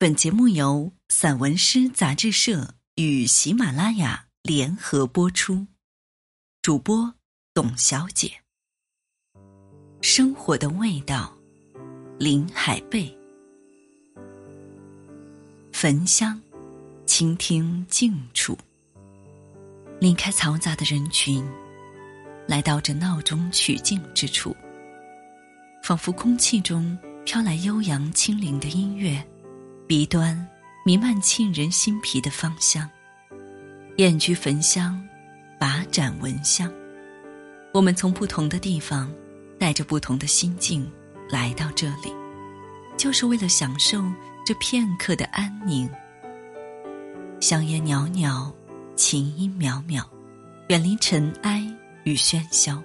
本节目由散文诗杂志社与喜马拉雅联合播出，主播董小姐。生活的味道，林海贝。焚香，倾听静处，离开嘈杂的人群，来到这闹中取静之处，仿佛空气中飘来悠扬清灵的音乐。鼻端弥漫沁人心脾的芳香，燕居焚香，把盏闻香。我们从不同的地方，带着不同的心境来到这里，就是为了享受这片刻的安宁。香烟袅袅，琴音渺渺，远离尘埃与喧嚣，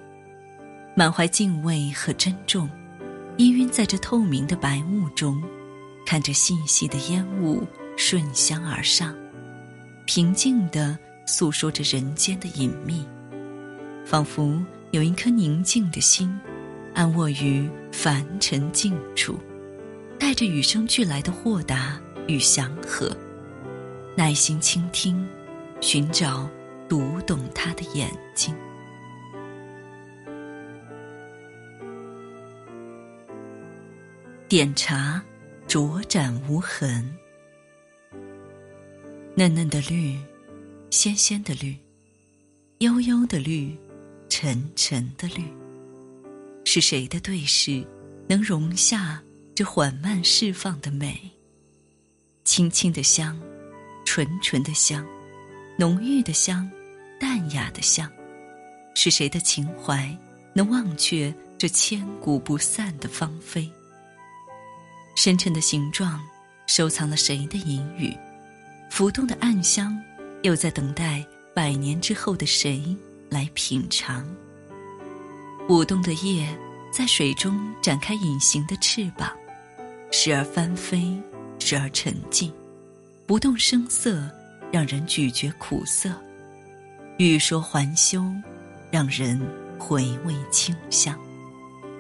满怀敬畏和珍重，氤氲在这透明的白雾中。看着细细的烟雾顺香而上，平静地诉说着人间的隐秘，仿佛有一颗宁静的心，安卧于凡尘静处，带着与生俱来的豁达与祥和，耐心倾听，寻找读懂他的眼睛。点茶。卓展无痕，嫩嫩的绿，鲜鲜的绿，悠悠的绿，沉沉的绿。是谁的对视，能容下这缓慢释放的美？轻轻的香，纯纯的香，浓郁的香，淡雅的香。是谁的情怀，能忘却这千古不散的芳菲？深沉的形状，收藏了谁的隐语？浮动的暗香，又在等待百年之后的谁来品尝？舞动的叶，在水中展开隐形的翅膀，时而翻飞，时而沉寂，不动声色，让人咀嚼苦涩；欲说还休，让人回味清香。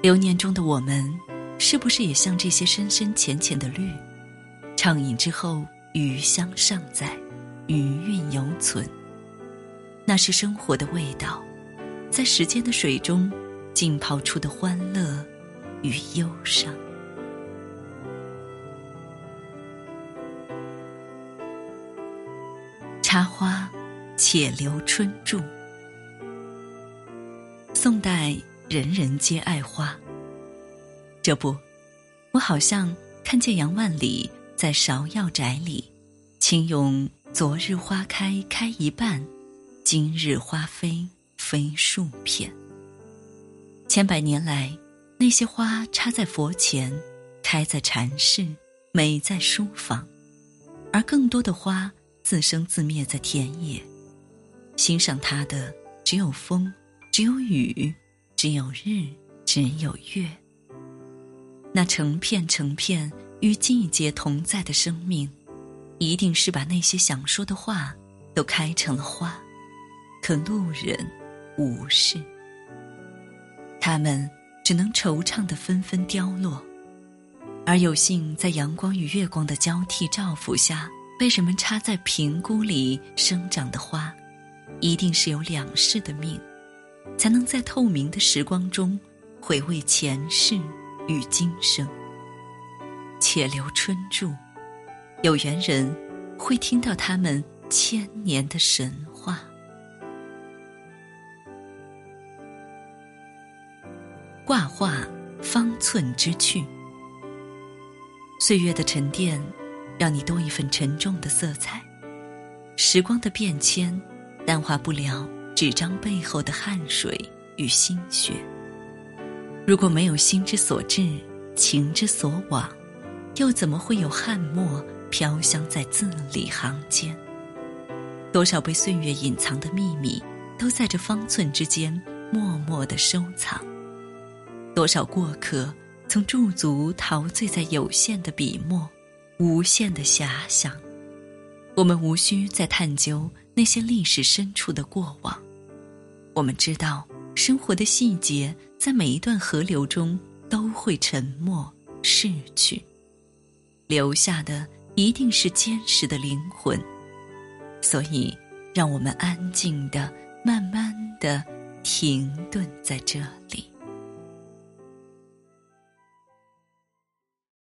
流年中的我们。是不是也像这些深深浅浅的绿，畅饮之后余香尚在，余韵犹存？那是生活的味道，在时间的水中浸泡出的欢乐与忧伤。插花，且留春住。宋代人人皆爱花。这不，我好像看见杨万里在芍药宅里，轻咏“昨日花开开一半，今日花飞飞数片。”千百年来，那些花插在佛前，开在禅室，美在书房；而更多的花自生自灭在田野。欣赏它的，只有风，只有雨，只有日，只有月。那成片成片与季节同在的生命，一定是把那些想说的话都开成了花，可路人无视。他们只能惆怅的纷纷凋落，而有幸在阳光与月光的交替照拂下，被人们插在平菇里生长的花，一定是有两世的命，才能在透明的时光中回味前世。与今生，且留春住，有缘人会听到他们千年的神话。挂画方寸之趣，岁月的沉淀，让你多一份沉重的色彩。时光的变迁，淡化不了纸张背后的汗水与心血。如果没有心之所至，情之所往，又怎么会有汉墨飘香在字里行间？多少被岁月隐藏的秘密，都在这方寸之间默默的收藏。多少过客，曾驻足陶醉在有限的笔墨，无限的遐想。我们无需再探究那些历史深处的过往，我们知道。生活的细节，在每一段河流中都会沉默逝去，留下的一定是坚实的灵魂。所以，让我们安静的、慢慢的停顿在这里。